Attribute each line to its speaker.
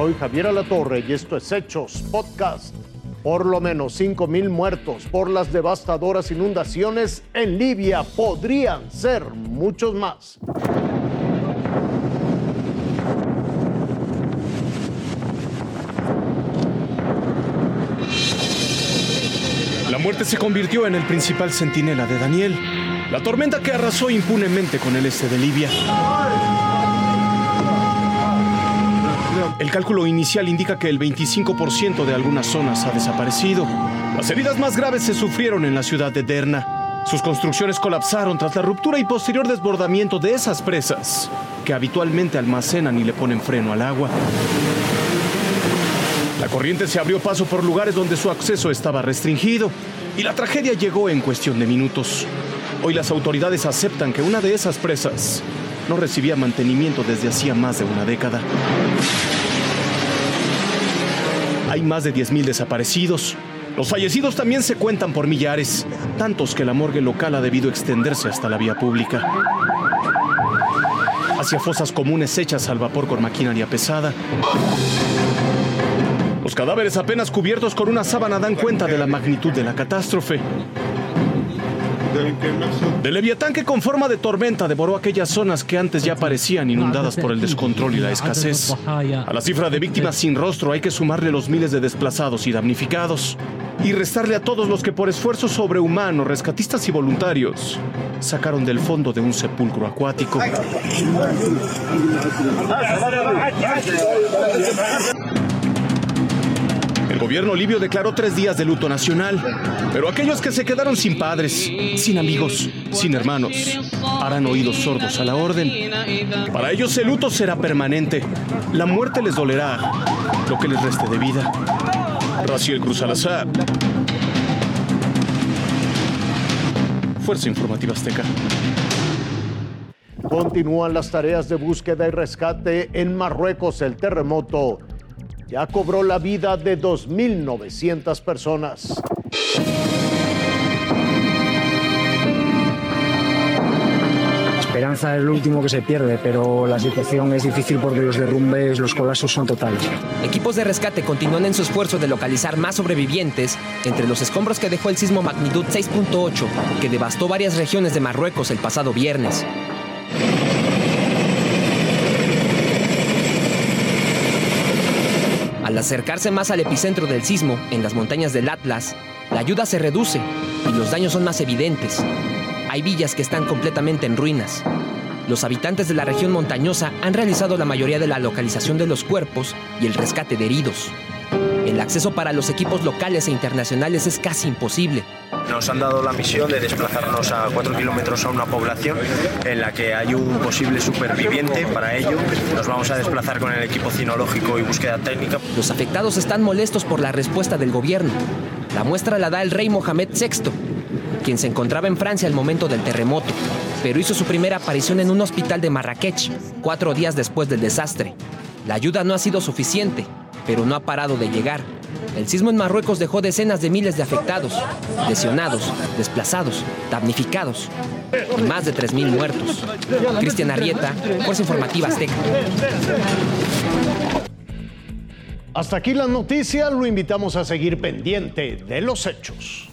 Speaker 1: Soy Javier Alatorre y esto es Hechos Podcast. Por lo menos 5 mil muertos por las devastadoras inundaciones en Libia. Podrían ser muchos más.
Speaker 2: La muerte se convirtió en el principal centinela de Daniel, la tormenta que arrasó impunemente con el este de Libia. El cálculo inicial indica que el 25% de algunas zonas ha desaparecido. Las heridas más graves se sufrieron en la ciudad de Derna. Sus construcciones colapsaron tras la ruptura y posterior desbordamiento de esas presas que habitualmente almacenan y le ponen freno al agua. La corriente se abrió paso por lugares donde su acceso estaba restringido y la tragedia llegó en cuestión de minutos. Hoy las autoridades aceptan que una de esas presas no recibía mantenimiento desde hacía más de una década. Hay más de 10.000 desaparecidos. Los fallecidos también se cuentan por millares, tantos que la morgue local ha debido extenderse hasta la vía pública. Hacia fosas comunes hechas al vapor con maquinaria pesada. Los cadáveres apenas cubiertos con una sábana dan cuenta de la magnitud de la catástrofe. Del leviatán que con forma de tormenta devoró aquellas zonas que antes ya parecían inundadas por el descontrol y la escasez. A la cifra de víctimas sin rostro hay que sumarle los miles de desplazados y damnificados. Y restarle a todos los que por esfuerzo sobrehumano, rescatistas y voluntarios, sacaron del fondo de un sepulcro acuático. Gobierno libio declaró tres días de luto nacional, pero aquellos que se quedaron sin padres, sin amigos, sin hermanos, harán oídos sordos a la orden. Para ellos el luto será permanente. La muerte les dolerá lo que les reste de vida. Raciel Cruz Salazar. Fuerza Informativa Azteca.
Speaker 1: Continúan las tareas de búsqueda y rescate en Marruecos. El terremoto ya cobró la vida de 2.900 personas.
Speaker 3: esperanza es lo último que se pierde, pero la situación es difícil porque los derrumbes, los colapsos son totales.
Speaker 4: Equipos de rescate continúan en su esfuerzo de localizar más sobrevivientes entre los escombros que dejó el sismo magnitud 6.8 que devastó varias regiones de Marruecos el pasado viernes. Al acercarse más al epicentro del sismo, en las montañas del Atlas, la ayuda se reduce y los daños son más evidentes. Hay villas que están completamente en ruinas. Los habitantes de la región montañosa han realizado la mayoría de la localización de los cuerpos y el rescate de heridos. El acceso para los equipos locales e internacionales es casi imposible.
Speaker 5: Nos han dado la misión de desplazarnos a 4 kilómetros a una población en la que hay un posible superviviente. Para ello, nos vamos a desplazar con el equipo cinológico y búsqueda técnica.
Speaker 4: Los afectados están molestos por la respuesta del gobierno. La muestra la da el rey Mohamed VI, quien se encontraba en Francia al momento del terremoto, pero hizo su primera aparición en un hospital de Marrakech, cuatro días después del desastre. La ayuda no ha sido suficiente, pero no ha parado de llegar. El sismo en Marruecos dejó decenas de miles de afectados, lesionados, desplazados, damnificados y más de 3.000 muertos. Cristian Arrieta, Fuerza Informativa Azteca.
Speaker 1: Hasta aquí las noticias, lo invitamos a seguir pendiente de los hechos.